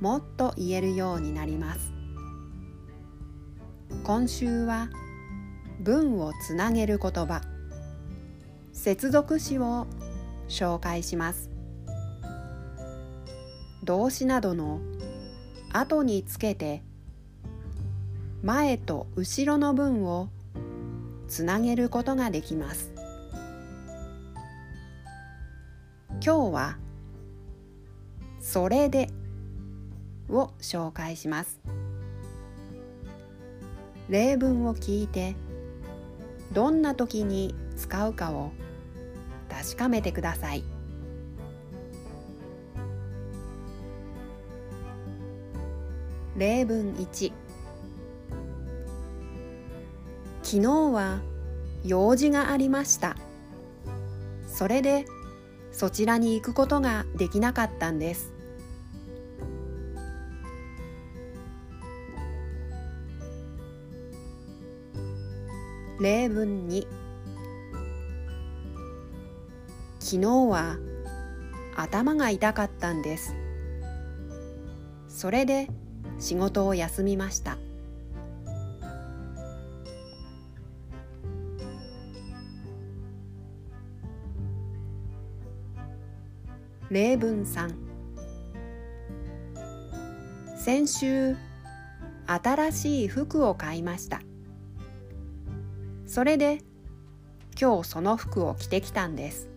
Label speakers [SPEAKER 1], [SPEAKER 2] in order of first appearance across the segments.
[SPEAKER 1] もっと言えるようになります。今週は文をつなげる言葉。接続詞を紹介します。動詞などの後につけて前と後ろの文をつなげることができます。今日はそれでを紹介します。例文を聞いてどんな時に使うかを確かめてください。例文1昨日は用事がありました。それでそちらに行くことができなかったんです。例文2昨日は頭が痛かったんです。それで仕事を休みました。例文3先週新しい服を買いました。それで今日その服を着てきたんです。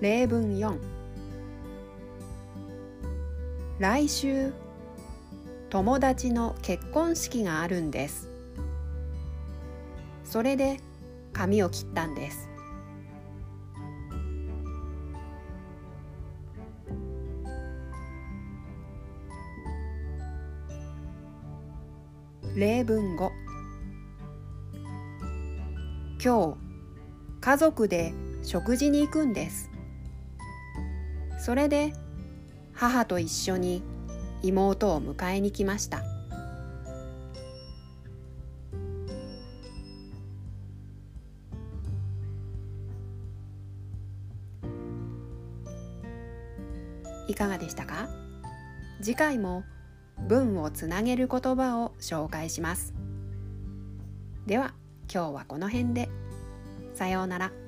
[SPEAKER 1] 例文4来週友達の結婚式があるんです。それで髪を切ったんです。例文5今日家族で食事に行くんです。それで母と一緒に妹を迎えに来ました。いかがでしたか？次回も文をつなげる言葉を紹介しますでは今日はこの辺でさようなら。